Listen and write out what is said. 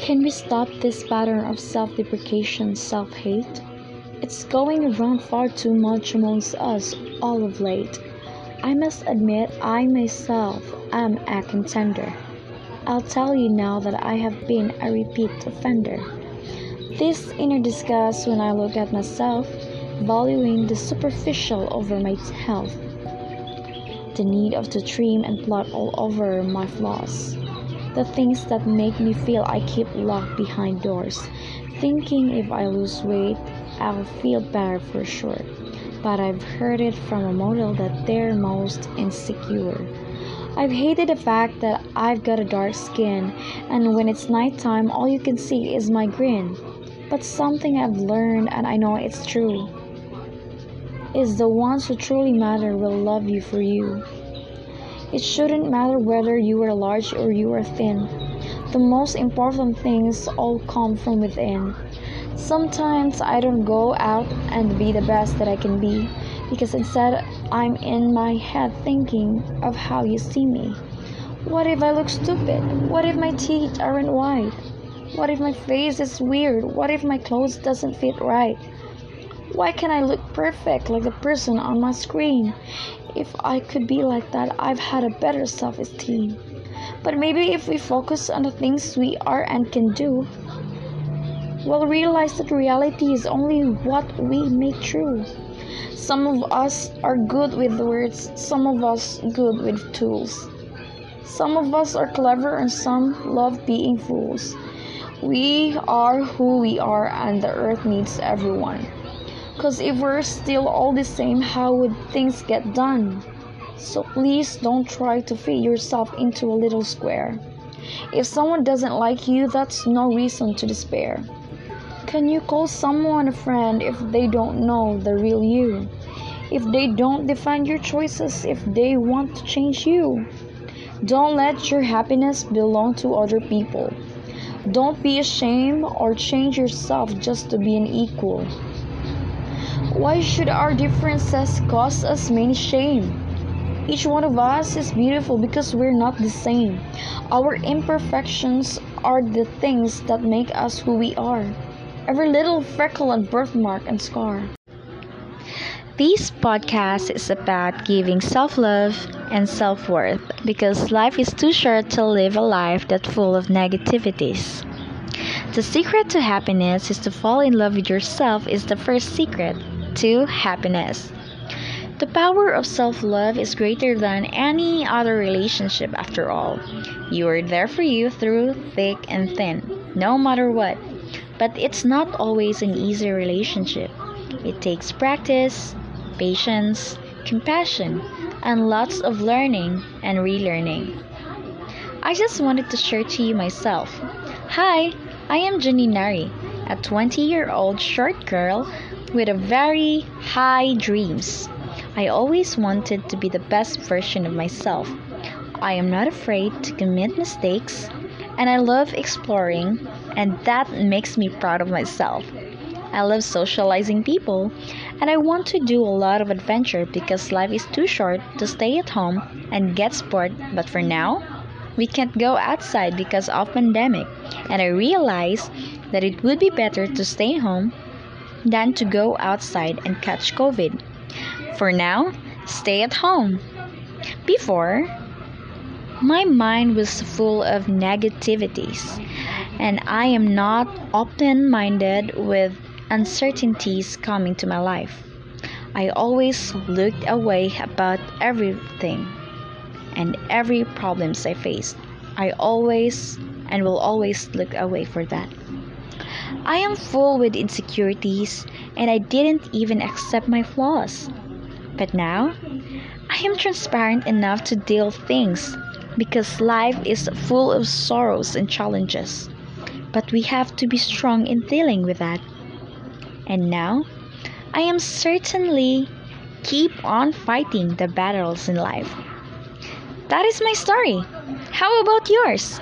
Can we stop this pattern of self deprecation, self hate? It's going around far too much amongst us all of late. I must admit, I myself am a contender. I'll tell you now that I have been a repeat offender. This inner disgust when I look at myself, valuing the superficial over my health, the need of to trim and plot all over my flaws, the things that make me feel I keep locked behind doors, thinking if I lose weight, I'll feel better for sure but I've heard it from a model that they're most insecure. I've hated the fact that I've got a dark skin, and when it's nighttime, all you can see is my grin. But something I've learned, and I know it's true, is the ones who truly matter will love you for you. It shouldn't matter whether you are large or you are thin. The most important things all come from within. Sometimes I don't go out and be the best that I can be because instead I'm in my head thinking of how you see me. What if I look stupid? What if my teeth aren't white? What if my face is weird? What if my clothes doesn't fit right? Why can't I look perfect like the person on my screen? If I could be like that, I've had a better self-esteem. But maybe if we focus on the things we are and can do, we'll realize that reality is only what we make true. Some of us are good with words, some of us good with tools. Some of us are clever and some love being fools. We are who we are and the earth needs everyone. Cause if we're still all the same, how would things get done? So please don't try to fit yourself into a little square. If someone doesn't like you, that's no reason to despair. Can you call someone a friend if they don't know the real you? If they don't defend your choices, if they want to change you? Don't let your happiness belong to other people. Don't be ashamed or change yourself just to be an equal. Why should our differences cause us many shame? Each one of us is beautiful because we're not the same. Our imperfections are the things that make us who we are every little freckle and birthmark and scar. This podcast is about giving self love and self worth because life is too short to live a life that's full of negativities. The secret to happiness is to fall in love with yourself, is the first secret to happiness. The power of self love is greater than any other relationship, after all. You are there for you through thick and thin, no matter what. But it's not always an easy relationship. It takes practice, patience, compassion, and lots of learning and relearning. I just wanted to share to you myself. Hi, I am Jenny Nari, a 20 year old short girl with a very high dreams. I always wanted to be the best version of myself. I am not afraid to commit mistakes and I love exploring, and that makes me proud of myself. I love socializing people, and I want to do a lot of adventure because life is too short to stay at home and get sport. But for now, we can't go outside because of pandemic, and I realize that it would be better to stay home than to go outside and catch COVID. For now, stay at home. Before, my mind was full of negativities, and I am not open minded with uncertainties coming to my life. I always looked away about everything and every problems I faced. I always and will always look away for that. I am full with insecurities and I didn't even accept my flaws. But now, I am transparent enough to deal things because life is full of sorrows and challenges. But we have to be strong in dealing with that. And now, I am certainly keep on fighting the battles in life. That is my story. How about yours?